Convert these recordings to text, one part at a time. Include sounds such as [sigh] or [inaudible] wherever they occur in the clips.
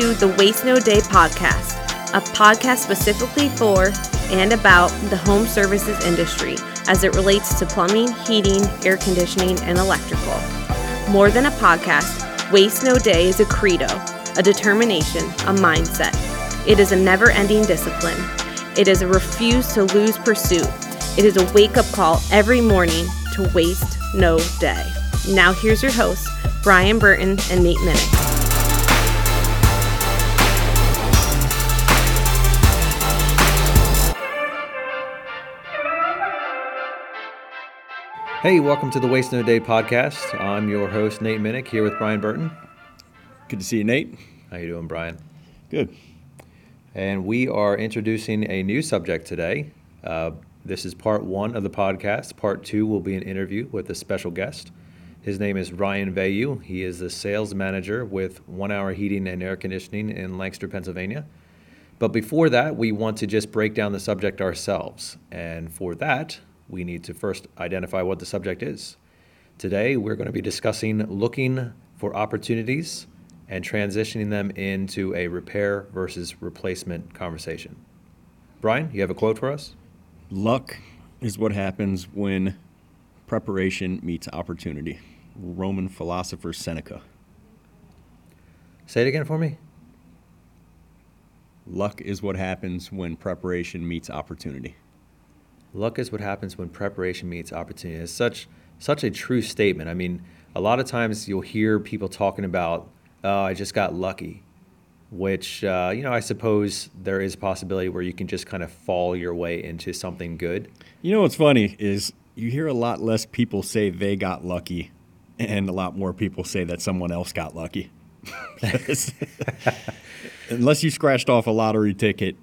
to the Waste No Day podcast, a podcast specifically for and about the home services industry as it relates to plumbing, heating, air conditioning, and electrical. More than a podcast, Waste No Day is a credo, a determination, a mindset. It is a never ending discipline. It is a refuse to lose pursuit. It is a wake up call every morning to waste no day. Now, here's your hosts, Brian Burton and Nate Minnick. Hey, welcome to the Waste No Day podcast. I'm your host Nate Minnick here with Brian Burton. Good to see you, Nate. How you doing, Brian? Good. And we are introducing a new subject today. Uh, this is part one of the podcast. Part two will be an interview with a special guest. His name is Ryan Vayu. He is the sales manager with One Hour Heating and Air Conditioning in Lancaster, Pennsylvania. But before that, we want to just break down the subject ourselves. And for that, we need to first identify what the subject is. Today, we're going to be discussing looking for opportunities and transitioning them into a repair versus replacement conversation. Brian, you have a quote for us? Luck is what happens when preparation meets opportunity. Roman philosopher Seneca. Say it again for me. Luck is what happens when preparation meets opportunity. Luck is what happens when preparation meets opportunity. It's such such a true statement. I mean, a lot of times you'll hear people talking about, "Oh, I just got lucky," which uh, you know I suppose there is a possibility where you can just kind of fall your way into something good. You know what's funny is you hear a lot less people say they got lucky, and a lot more people say that someone else got lucky. [laughs] [laughs] Unless you scratched off a lottery ticket,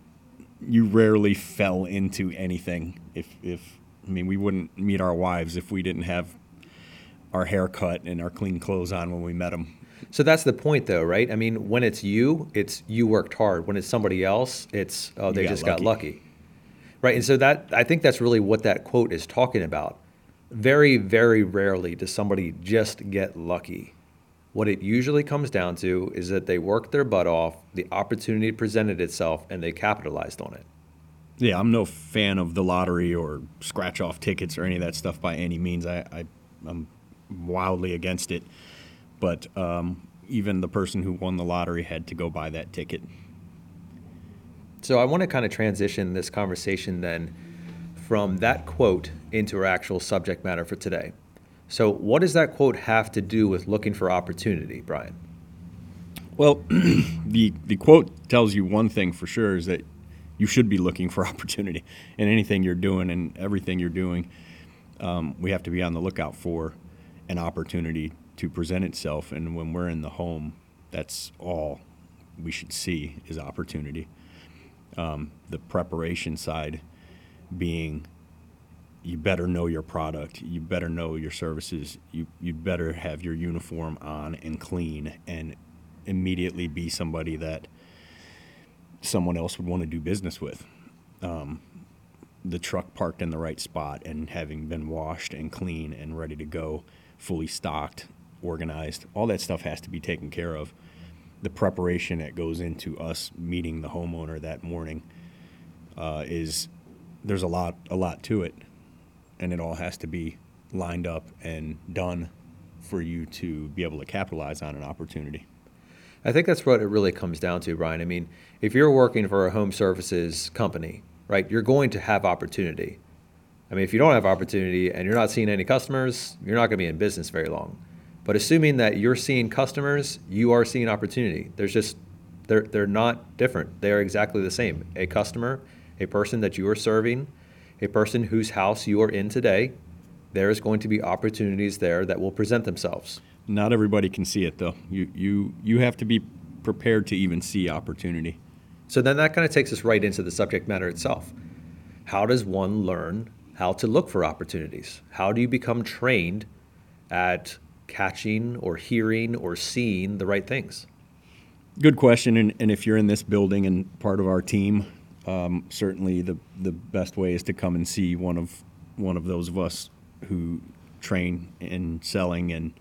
you rarely fell into anything. If if I mean, we wouldn't meet our wives if we didn't have our hair cut and our clean clothes on when we met them. So that's the point, though, right? I mean, when it's you, it's you worked hard. When it's somebody else, it's oh, they got just lucky. got lucky, right? And so that I think that's really what that quote is talking about. Very, very rarely does somebody just get lucky. What it usually comes down to is that they worked their butt off, the opportunity presented itself, and they capitalized on it. Yeah, I'm no fan of the lottery or scratch off tickets or any of that stuff by any means. I, I I'm wildly against it. But um, even the person who won the lottery had to go buy that ticket. So I want to kind of transition this conversation then from that quote into our actual subject matter for today. So, what does that quote have to do with looking for opportunity, Brian? Well, [clears throat] the the quote tells you one thing for sure is that you should be looking for [laughs] opportunity in anything you're doing and everything you're doing. Um, we have to be on the lookout for an opportunity to present itself, and when we're in the home, that's all we should see is opportunity. Um, the preparation side being you better know your product, you better know your services, you you better have your uniform on and clean and immediately be somebody that someone else would want to do business with. Um, the truck parked in the right spot and having been washed and clean and ready to go, fully stocked, organized, all that stuff has to be taken care of. The preparation that goes into us meeting the homeowner that morning uh, is there's a lot a lot to it, and it all has to be lined up and done for you to be able to capitalize on an opportunity. I think that's what it really comes down to, Brian. I mean, if you're working for a home services company, right, you're going to have opportunity. I mean, if you don't have opportunity and you're not seeing any customers, you're not going to be in business very long. But assuming that you're seeing customers, you are seeing opportunity. There's just they're they're not different. They are exactly the same. A customer, a person that you are serving, a person whose house you are in today, there is going to be opportunities there that will present themselves. Not everybody can see it though. You you you have to be prepared to even see opportunity. So then that kind of takes us right into the subject matter itself. How does one learn how to look for opportunities? How do you become trained at catching or hearing or seeing the right things? Good question. And, and if you're in this building and part of our team, um, certainly the the best way is to come and see one of one of those of us who train in selling and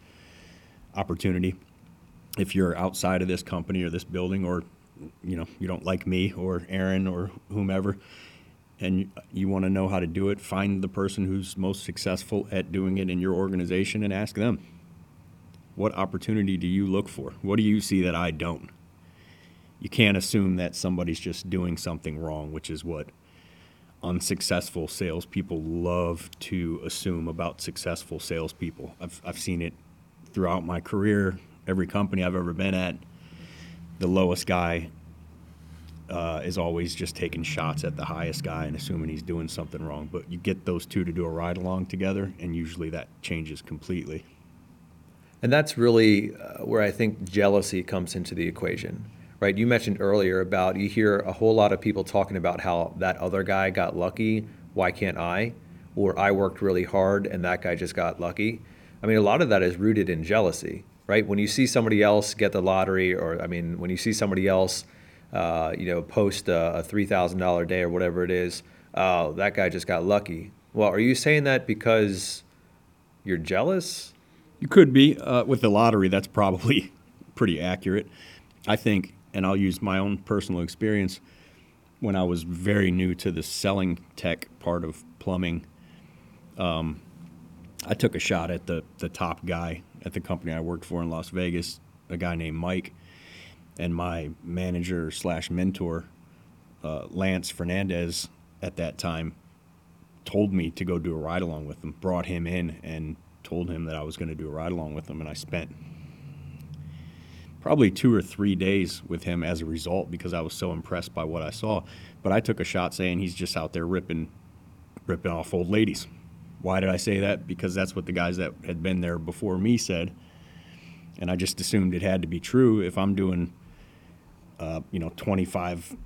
opportunity. if you're outside of this company or this building, or you know you don't like me or Aaron or whomever, and you, you want to know how to do it, find the person who's most successful at doing it in your organization and ask them. What opportunity do you look for? What do you see that I don't? You can't assume that somebody's just doing something wrong, which is what unsuccessful salespeople love to assume about successful salespeople. I've, I've seen it throughout my career, every company I've ever been at. The lowest guy uh, is always just taking shots at the highest guy and assuming he's doing something wrong. But you get those two to do a ride along together, and usually that changes completely. And that's really uh, where I think jealousy comes into the equation, right? You mentioned earlier about you hear a whole lot of people talking about how that other guy got lucky. Why can't I? Or I worked really hard and that guy just got lucky. I mean, a lot of that is rooted in jealousy, right? When you see somebody else get the lottery, or I mean, when you see somebody else, uh, you know, post a, a three thousand dollar day or whatever it is, oh, that guy just got lucky. Well, are you saying that because you're jealous? You could be. Uh, with the lottery, that's probably [laughs] pretty accurate. I think, and I'll use my own personal experience. When I was very new to the selling tech part of plumbing, um, I took a shot at the, the top guy at the company I worked for in Las Vegas, a guy named Mike. And my manager slash mentor, uh, Lance Fernandez, at that time, told me to go do a ride along with him, brought him in, and told him that I was going to do a ride along with him, and I spent probably two or three days with him as a result because I was so impressed by what I saw. But I took a shot saying he's just out there ripping, ripping off old ladies. Why did I say that? Because that's what the guys that had been there before me said, and I just assumed it had to be true. If I'm doing, uh, you know, twenty five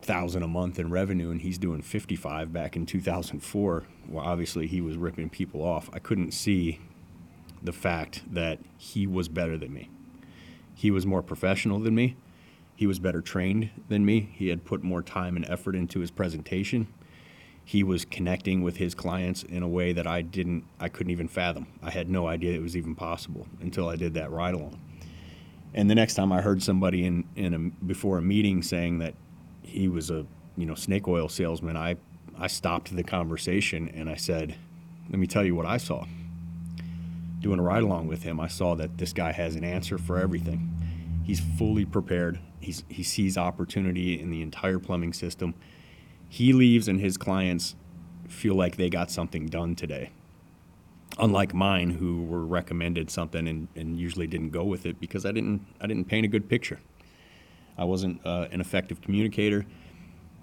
thousand a month in revenue and he's doing 55 back in 2004 well obviously he was ripping people off i couldn't see the fact that he was better than me he was more professional than me. He was better trained than me. He had put more time and effort into his presentation. He was connecting with his clients in a way that i didn't i couldn't even fathom. I had no idea it was even possible until i did that ride along and the next time i heard somebody in, in a, before a meeting saying that he was a you know snake oil salesman, I I stopped the conversation and I said, "Let me tell you what I saw." Doing a ride along with him, I saw that this guy has an answer for everything. He's fully prepared. He's he sees opportunity in the entire plumbing system. He leaves and his clients feel like they got something done today. Unlike mine, who were recommended something and, and usually didn't go with it because I didn't I didn't paint a good picture. I wasn't uh, an effective communicator.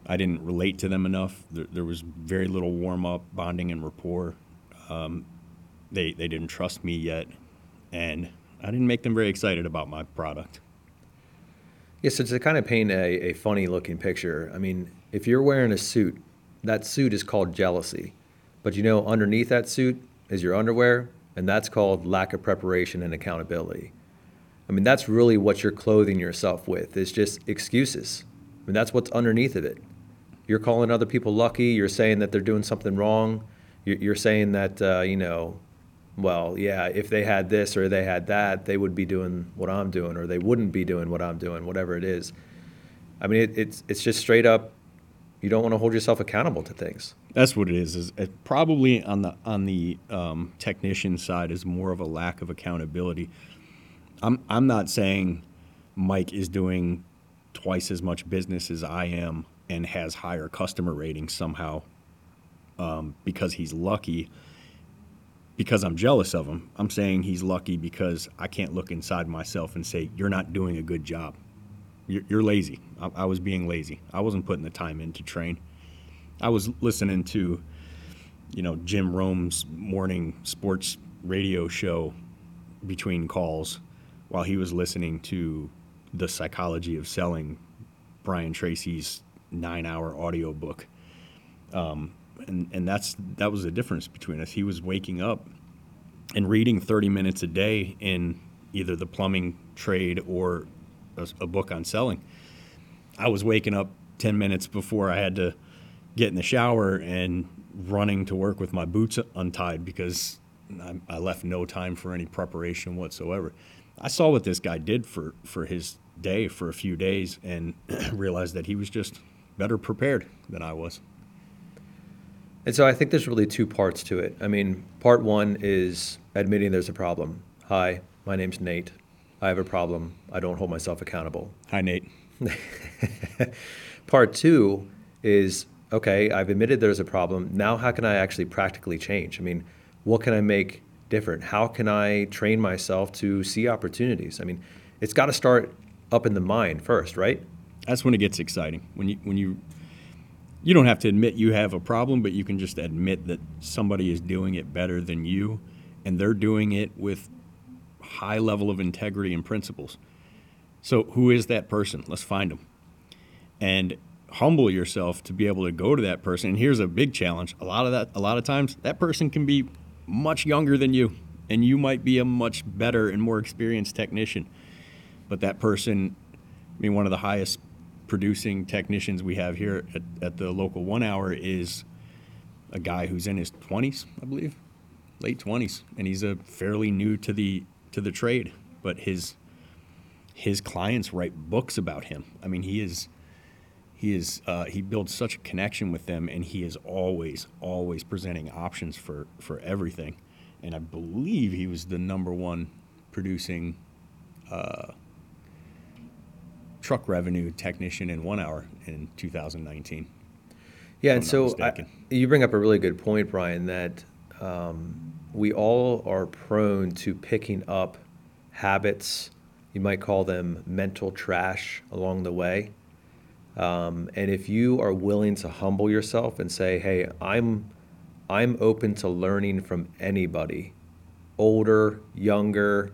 I didn't relate to them enough. There, there was very little warm up, bonding, and rapport. Um, they, they didn't trust me yet, and I didn't make them very excited about my product. Yeah, so to kind of paint a, a funny looking picture, I mean, if you're wearing a suit, that suit is called jealousy. But you know, underneath that suit is your underwear, and that's called lack of preparation and accountability. I mean, that's really what you're clothing yourself with. It's just excuses. I mean, that's what's underneath of it. You're calling other people lucky. You're saying that they're doing something wrong. You're saying that, uh, you know, well, yeah, if they had this or they had that, they would be doing what I'm doing, or they wouldn't be doing what I'm doing, whatever it is. I mean, it, it's it's just straight up. You don't want to hold yourself accountable to things. That's what it is. Is it probably on the on the um, technician side is more of a lack of accountability I'm I'm not saying Mike is doing twice as much business as I am and has higher customer ratings somehow um, because he's lucky. Because I'm jealous of him. I'm saying he's lucky because I can't look inside myself and say you're not doing a good job. You're, you're lazy. I, I was being lazy. I wasn't putting the time in to train. I was listening to, you know, Jim Rome's morning sports radio show between calls while he was listening to the psychology of selling Brian Tracy's nine hour audiobook. Um, and, and that's that was the difference between us. He was waking up and reading 30 minutes a day in either the plumbing trade or a, a book on selling. I was waking up 10 minutes before I had to get in the shower and running to work with my boots untied because I, I left no time for any preparation whatsoever I saw what this guy did for for his day for a few days and [clears throat] realized that he was just better prepared than I was. And so I think there's really two parts to it. I mean, part one is admitting there's a problem. Hi, my name's Nate. I have a problem. I don't hold myself accountable. Hi, Nate. [laughs] part two is okay, I've admitted there's a problem. Now, how can I actually practically change? I mean, what can I make different? How can I train myself to see opportunities? I mean, it's got to start up in the mind first, right? That's when it gets exciting. When you when you you don't have to admit you have a problem, but you can just admit that somebody is doing it better than you and they're doing it with high level of integrity and principles. So who is that person? Let's find them. And humble yourself to be able to go to that person. And here's a big challenge. A lot of that a lot of times that person can be much younger than you and you might be a much better and more experienced technician. But that person I mean one of the highest producing technicians we have here at, at the local 1 hour is a guy who's in his 20s, I believe, late 20s, and he's a fairly new to the to the trade, but his his clients write books about him. I mean, he is he is uh, he builds such a connection with them, and he is always always presenting options for for everything. And I believe he was the number one producing uh, truck revenue technician in one hour in 2019. Yeah, and so I, you bring up a really good point, Brian, that um, we all are prone to picking up habits, you might call them mental trash along the way. Um, and if you are willing to humble yourself and say, "Hey, I'm I'm open to learning from anybody, older, younger,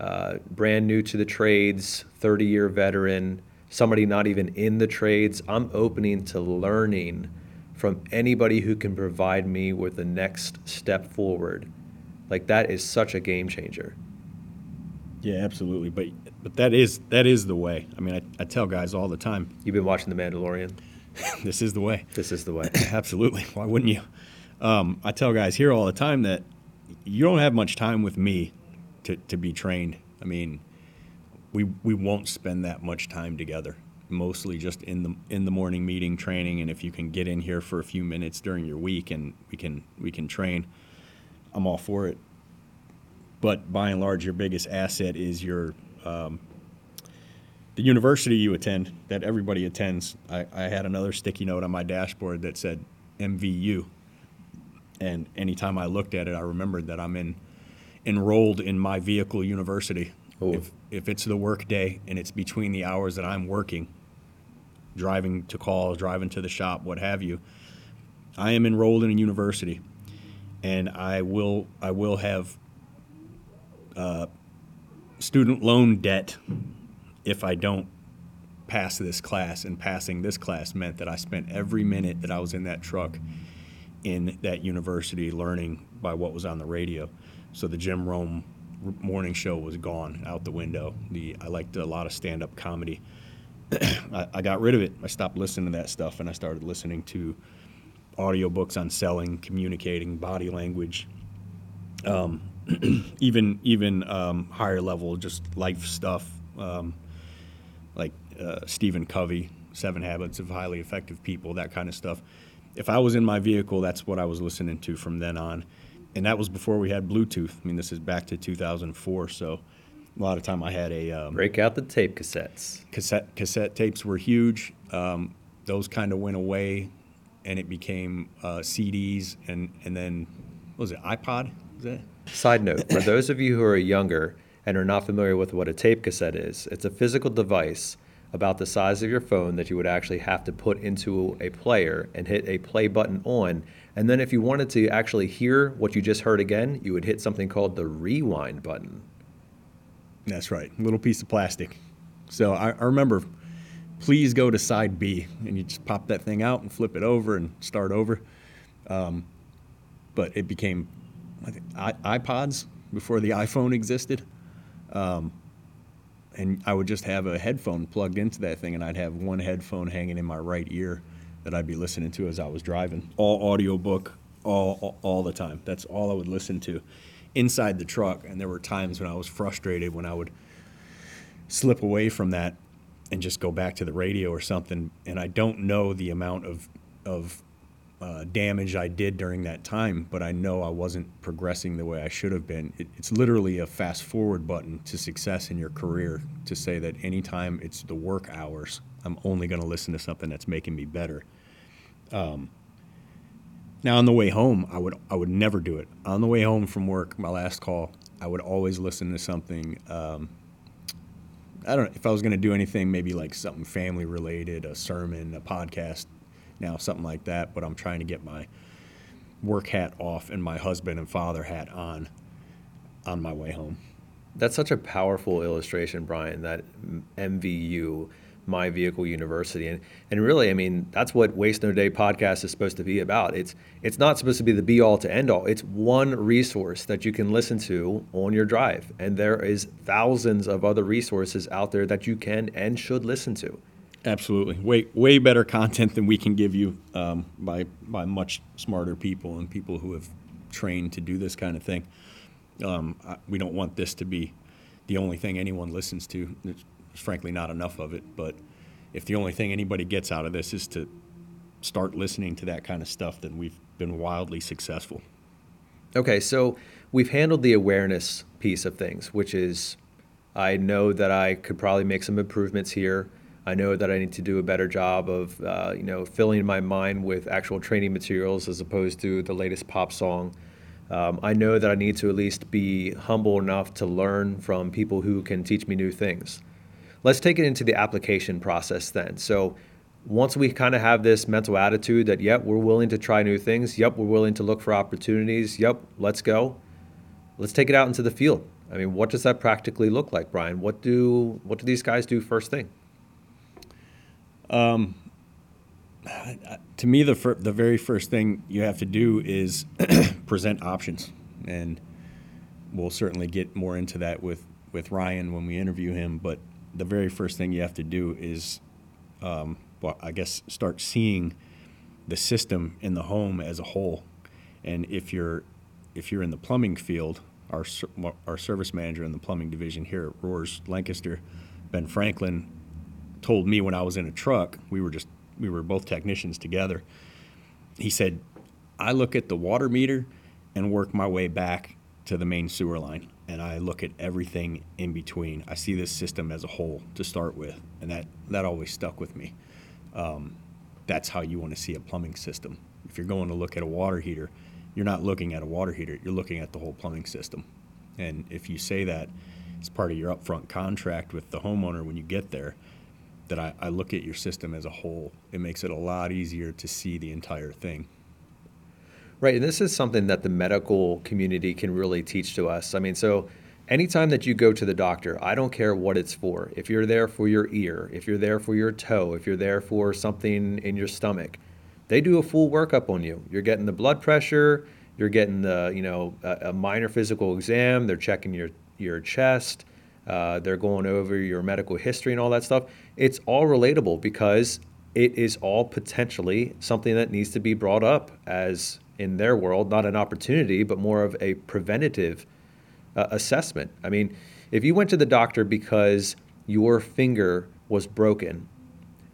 uh, brand new to the trades, 30 year veteran, somebody not even in the trades. I'm opening to learning from anybody who can provide me with the next step forward. Like that is such a game changer. Yeah, absolutely. But but that is that is the way. I mean, I, I tell guys all the time, You've been watching The Mandalorian. [laughs] this is the way. This is the way. [coughs] Absolutely. Why wouldn't you? Um, I tell guys here all the time that you don't have much time with me to, to be trained. I mean, we we won't spend that much time together. Mostly just in the in the morning meeting training, and if you can get in here for a few minutes during your week and we can we can train, I'm all for it. But by and large, your biggest asset is your um, the university you attend that everybody attends. I, I had another sticky note on my dashboard that said MVU, and anytime I looked at it, I remembered that I'm in enrolled in my vehicle university. Oh. If if it's the work day and it's between the hours that I'm working, driving to calls, driving to the shop, what have you, I am enrolled in a university, and I will I will have uh, student loan debt if I don't pass this class. And passing this class meant that I spent every minute that I was in that truck in that university learning by what was on the radio. So the Jim Rome morning show was gone out the window. The I liked a lot of stand up comedy. [clears throat] I, I got rid of it. I stopped listening to that stuff and I started listening to audiobooks on selling, communicating, body language, um, [clears throat] even even um, higher level, just life stuff, um, like uh, Stephen Covey, Seven Habits of Highly Effective People, that kind of stuff. If I was in my vehicle, that's what I was listening to from then on, and that was before we had Bluetooth. I mean, this is back to 2004, so a lot of time I had a um, Break out the tape cassettes. cassette cassette tapes were huge. Um, those kind of went away, and it became uh, CDs, and and then what was it iPod? Is that? Side note for those of you who are younger and are not familiar with what a tape cassette is, it's a physical device about the size of your phone that you would actually have to put into a player and hit a play button on. And then if you wanted to actually hear what you just heard again, you would hit something called the rewind button. That's right, little piece of plastic. So I, I remember, please go to side B, and you just pop that thing out and flip it over and start over. Um, but it became, I iPods before the iPhone existed. Um, and I would just have a headphone plugged into that thing, and I'd have one headphone hanging in my right ear that I'd be listening to as I was driving. All audiobook, all, all all the time. That's all I would listen to. inside the truck, and there were times when I was frustrated when I would slip away from that and just go back to the radio or something. And I don't know the amount of of uh, damage I did during that time, but I know I wasn't progressing the way I should have been. It, it's literally a fast forward button to success in your career to say that anytime it's the work hours, I'm only going to listen to something that's making me better. Um, now on the way home, I would I would never do it. On the way home from work, my last call, I would always listen to something. Um, I don't know if I was going to do anything, maybe like something family related, a sermon, a podcast, now, something like that. But I'm trying to get my work hat off and my husband and father hat on on my way home. That's such a powerful illustration, Brian, that MVU, My Vehicle University. And, and really, I mean, that's what Waste No Day podcast is supposed to be about. It's, it's not supposed to be the be all to end all. It's one resource that you can listen to on your drive. And there is thousands of other resources out there that you can and should listen to. Absolutely, way way better content than we can give you um, by by much smarter people and people who have trained to do this kind of thing. Um, I, we don't want this to be the only thing anyone listens to. There's frankly not enough of it. But if the only thing anybody gets out of this is to start listening to that kind of stuff, then we've been wildly successful. Okay, so we've handled the awareness piece of things, which is I know that I could probably make some improvements here. I know that I need to do a better job of, uh, you know, filling my mind with actual training materials as opposed to the latest pop song. Um, I know that I need to at least be humble enough to learn from people who can teach me new things. Let's take it into the application process then. So, once we kind of have this mental attitude that, yep, we're willing to try new things, yep, we're willing to look for opportunities, yep, let's go. Let's take it out into the field. I mean, what does that practically look like, Brian? What do what do these guys do first thing? Um, to me, the fir- the very first thing you have to do is [clears throat] present options, and we'll certainly get more into that with with Ryan when we interview him. But the very first thing you have to do is, um, well, I guess, start seeing the system in the home as a whole. And if you're if you're in the plumbing field, our our service manager in the plumbing division here at Roars Lancaster, Ben Franklin, told me when I was in a truck, we were just we were both technicians together. He said, "I look at the water meter and work my way back to the main sewer line, and I look at everything in between. I see this system as a whole to start with, and that that always stuck with me. Um, that's how you want to see a plumbing system. If you're going to look at a water heater, you're not looking at a water heater. You're looking at the whole plumbing system. And if you say that it's part of your upfront contract with the homeowner when you get there, that I, I look at your system as a whole. It makes it a lot easier to see the entire thing. Right, and this is something that the medical community can really teach to us. I mean, so anytime that you go to the doctor, I don't care what it's for. If you're there for your ear, if you're there for your toe, if you're there for something in your stomach, they do a full workup on you. You're getting the blood pressure, you're getting the, you know, a, a minor physical exam, they're checking your your chest, uh, they're going over your medical history and all that stuff. It's all relatable because it is all potentially something that needs to be brought up as in their world, not an opportunity, but more of a preventative uh, assessment. I mean, if you went to the doctor because your finger was broken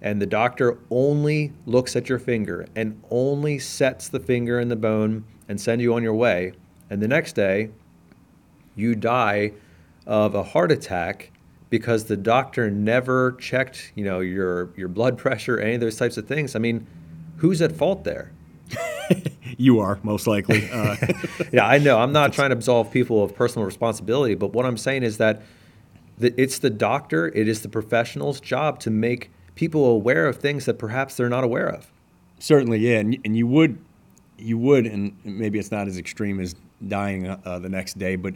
and the doctor only looks at your finger and only sets the finger in the bone and send you on your way, and the next day you die of a heart attack because the doctor never checked, you know, your your blood [laughs] pressure, any of those types of things. I mean, who's at fault there? [laughs] you are most likely. Uh, [laughs] yeah, I know. I'm not trying to absolve people of personal responsibility, but what I'm saying is that the, it's the doctor, it is the professional's job to make people aware of things that perhaps they're not aware of. Certainly, yeah, and, and you would, you would, and maybe it's not as extreme as dying uh, the next day, but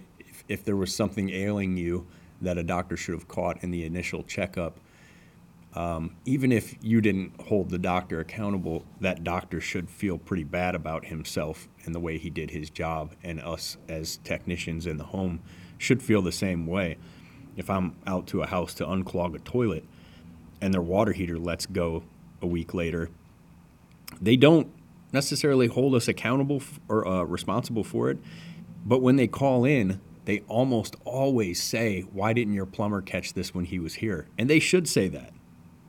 if there was something ailing you that a doctor should have caught in the initial checkup, um, even if you didn't hold the doctor accountable, that doctor should feel pretty bad about himself and the way he did his job, and us as technicians in the home should feel the same way. If I'm out to a house to unclog a toilet and their water heater lets go a week later, they don't necessarily hold us accountable or uh, responsible for it But when they call in, they almost always say, Why didn't your plumber catch this when he was here? And they should say that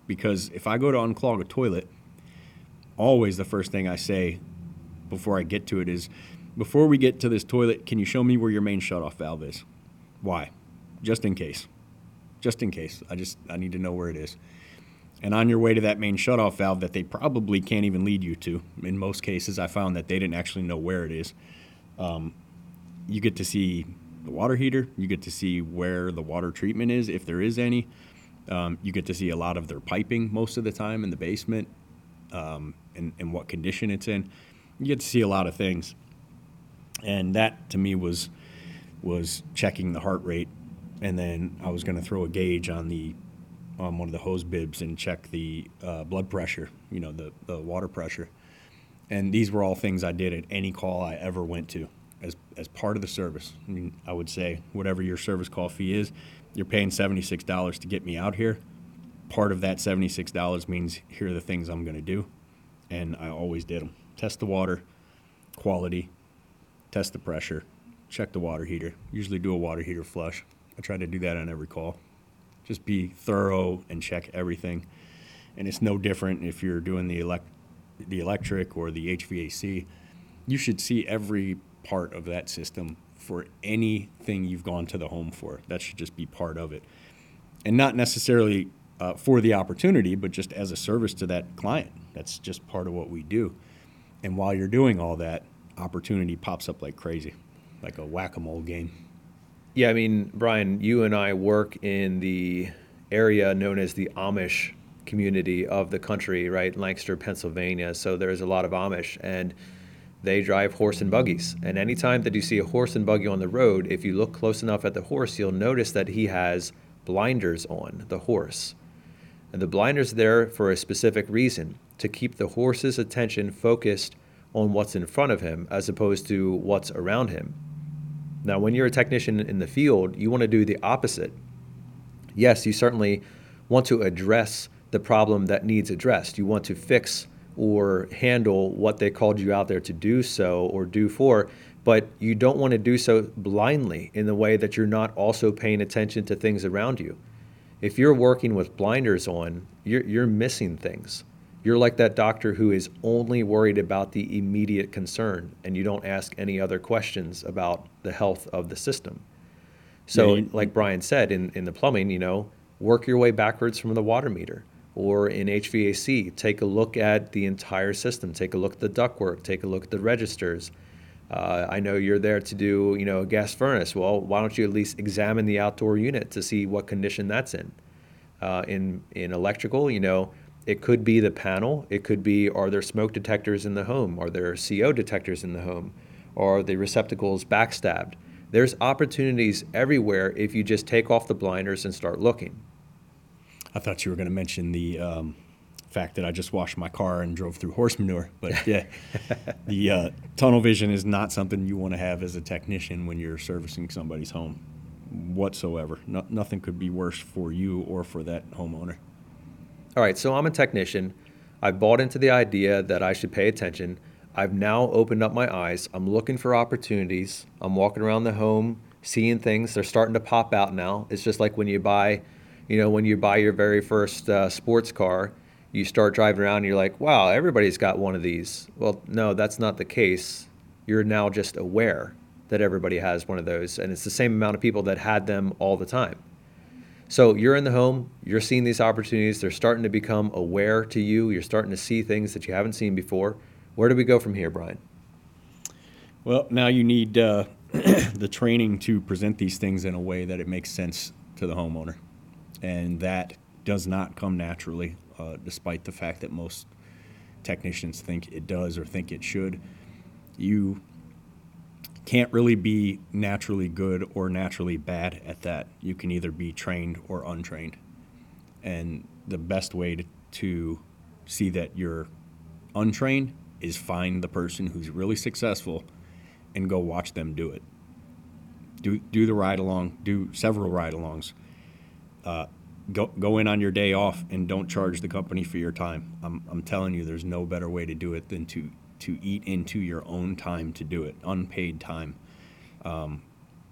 because if I go to unclog a toilet, always the first thing I say before I get to it is, Before we get to this toilet, can you show me where your main shutoff valve is? Why? Just in case. Just in case. I just I need to know where it is. And on your way to that main shutoff valve that they probably can't even lead you to, in most cases, I found that they didn't actually know where it is. Um, you get to see the water heater. You get to see where the water treatment is, if there is any. Um, you get to see a lot of their piping most of the time in the basement um, and, and what condition it's in. You get to see a lot of things. And that to me was was checking the heart rate. And then I was going to throw a gauge on the on one of the hose bibs and check the uh, blood pressure, you know, the, the water pressure. And these were all things I did at any call I ever went to as, as part of the service. I mean, I would say whatever your service call fee is, you're paying $76 to get me out here. Part of that $76 means here are the things I'm going to do. And I always did them test the water, quality, test the pressure, check the water heater, usually do a water heater flush. I try to do that on every call just be thorough and check everything. And it's no different if you're doing the elect the electric or the HVAC. You should see every part of that system for anything you've gone to the home for. That should just be part of it, and not necessarily uh, for the opportunity, but just as a service to that client. That's just part of what we do. And while you're doing all that, opportunity pops up like crazy, like a whack-a-mole game. Yeah, I mean, Brian, you and I work in the area known as the Amish community of the country, right? Lancaster, Pennsylvania. So there's a lot of Amish and they drive horse and buggies. And anytime that you see a horse and buggy on the road, if you look close enough at the horse, you'll notice that he has blinders on, the horse. And the blinders there for a specific reason to keep the horse's attention focused on what's in front of him as opposed to what's around him. Now, when you're a technician in the field, you want to do the opposite. Yes, you certainly want to address the problem that needs addressed. You want to fix or handle what they called you out there to do so or do for, but you don't want to do so blindly in the way that you're not also paying attention to things around you. If you're working with blinders on, you're, you're missing things. You're like that doctor who is only worried about the immediate concern and you don't ask any other questions about the health of the system. So, yeah, you, like Brian said, in, in the plumbing, you know, work your way backwards from the water meter. Or in HVAC, take a look at the entire system. Take a look at the ductwork. Take a look at the registers. Uh, I know you're there to do, you know, a gas furnace. Well, why don't you at least examine the outdoor unit to see what condition that's in? Uh, in in electrical, you know, it could be the panel. It could be are there smoke detectors in the home? Are there CO detectors in the home? Are the receptacles backstabbed? There's opportunities everywhere if you just take off the blinders and start looking. I thought you were going to mention the um, fact that I just washed my car and drove through horse manure, but [laughs] yeah, the uh, tunnel vision is not something you want to have as a technician when you're servicing somebody's home whatsoever. No, nothing could be worse for you or for that homeowner all right, so I'm a technician. I've bought into the idea that I should pay attention. I've now opened up my eyes. I'm looking for opportunities. I'm walking around the home, seeing things. They're starting to pop out now. It's just like when you buy, you know, when you buy your very first uh, sports car, you start driving around and you're like, wow, everybody's got one of these. Well, no, that's not the case. You're now just aware that everybody has one of those. And it's the same amount of people that had them all the time. So you're in the home, you're seeing these opportunities, they're starting to become aware to you, you're starting to see things that you haven't seen before. Where do we go from here, Brian? Well, now you need uh, [clears throat] the training to present these things in a way that it makes sense to the homeowner. And that does not come naturally, uh, despite the fact that most technicians think it does or think it should. You can't really be naturally good or naturally bad at that. You can either be trained or untrained. And the best way to, to see that you're untrained is find the person who's really successful and go watch them do it. Do, do the ride along, do several ride alongs. Uh, go, go in on your day off and don't charge the company for your time. I'm, I'm telling you, there's no better way to do it than to to eat into your own time to do it, unpaid time. Um,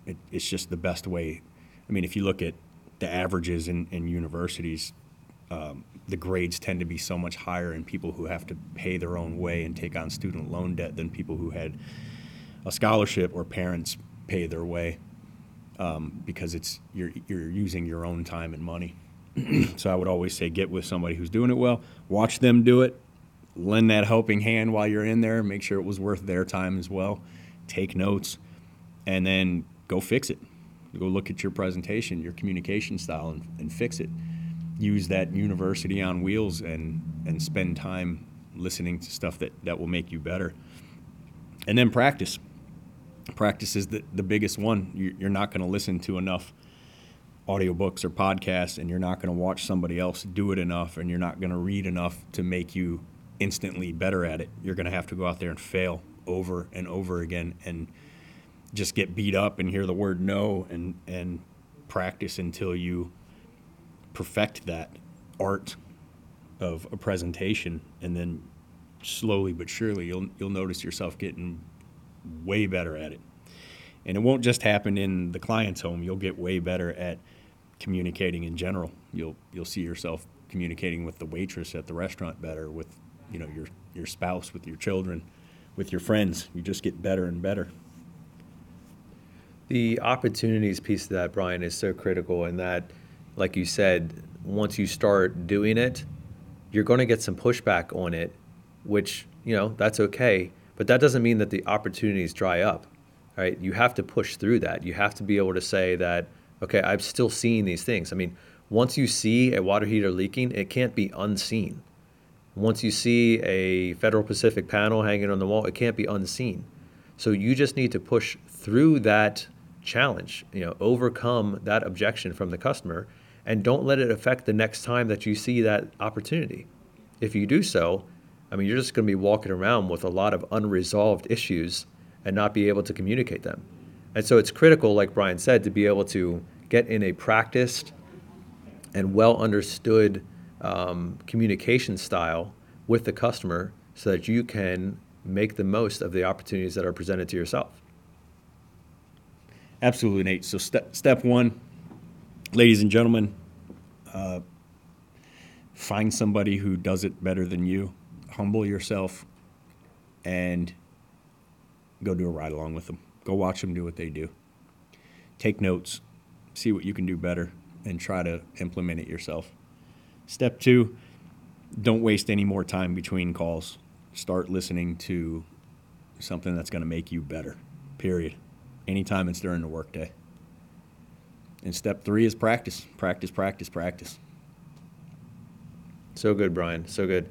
it, it's just the best way. I mean, if you look at the averages in, in universities, um, the grades tend to be so much higher in people who have to pay their own way and take on student loan debt than people who had a scholarship or parents pay their way um, because it's you're you're using your own time and money. [clears throat] so I would always say get with somebody who's doing it well, watch them do it, lend that helping hand while you're in there, make sure it was worth their time as well, take notes, and then go fix it. Go look at your presentation, your communication style, and, and fix it. Use that university on wheels and and spend time listening to stuff that, that will make you better. And then practice practice is the, the biggest one. You're not going to listen to enough audiobooks or podcasts, and you're not going to watch somebody else do it enough, and you're not going to read enough to make you instantly better at it. You're going to have to go out there and fail over and over again and just get beat up and hear the word no and, and practice until you perfect that art of a presentation and then slowly but surely you'll you'll notice yourself getting way better at it. And it won't just happen in the client's home. You'll get way better at communicating in general. You'll you'll see yourself communicating with the waitress at the restaurant better, with you know your your spouse, with your children, with your friends. You just get better and better. The opportunities piece of that, Brian, is so critical in that, like you said, once you start doing it, you're going to get some pushback on it, which you know that's okay but that doesn't mean that the opportunities dry up, right? You have to push through that. You have to be able to say that, okay, I'm still seeing these things. I mean, once you see a water heater leaking, it can't be unseen. Once you see a Federal Pacific panel hanging on the wall, it can't be unseen. So you just need to push through that challenge, you know, overcome that objection from the customer and don't let it affect the next time that you see that opportunity. If you do so, I mean, you're just going to be walking around with a lot of unresolved issues and not be able to communicate them. And so it's critical, like Brian said, to be able to get in a practiced and well understood um, communication style with the customer so that you can make the most of the opportunities that are presented to yourself. Absolutely, Nate. So, step, step one, ladies and gentlemen, uh, find somebody who does it better than you humble yourself and go do a ride along with them. Go watch them do what they do. Take notes, see what you can do better, and try to implement it yourself. Step two, don't waste any more time between calls. Start listening to something that's going to make you better, period. Anytime it's during the workday. And step three is practice, practice, practice, practice. So good, Brian. So good.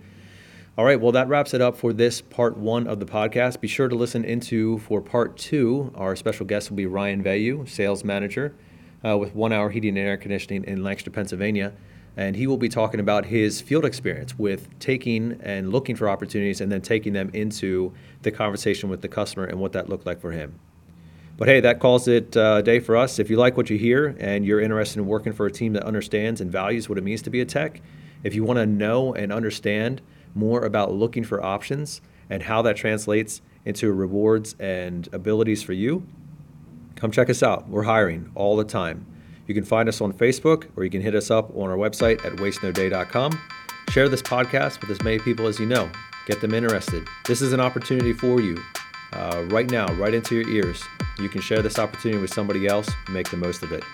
All right, well, that wraps it up for this part one of the podcast. Be sure to listen into for part two. Our special guest will be Ryan Vayu, sales manager uh, with One Hour Heating and Air Conditioning in Lancaster, Pennsylvania. And he will be talking about his field experience with taking and looking for opportunities and then taking them into the conversation with the customer and what that looked like for him. But hey, that calls it uh, a day for us. If you like what you hear and you're interested in working for a team that understands and values what it means to be a tech, if you want to know and understand more about looking for options and how that translates into rewards and abilities for you, come check us out. We're hiring all the time. You can find us on Facebook or you can hit us up on our website at wastenoday.com. Share this podcast with as many people as you know. Get them interested. This is an opportunity for you uh, right now, right into your ears. You can share this opportunity with somebody else, make the most of it.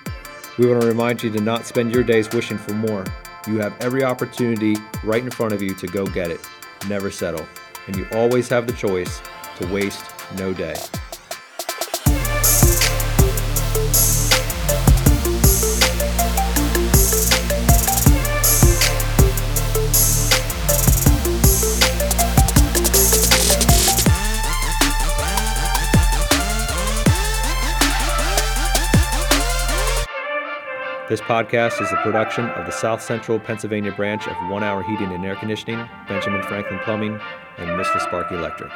We want to remind you to not spend your days wishing for more. You have every opportunity right in front of you to go get it. Never settle. And you always have the choice to waste no day. This podcast is a production of the South Central Pennsylvania branch of One Hour Heating and Air Conditioning, Benjamin Franklin Plumbing, and Mr. Sparky Electric.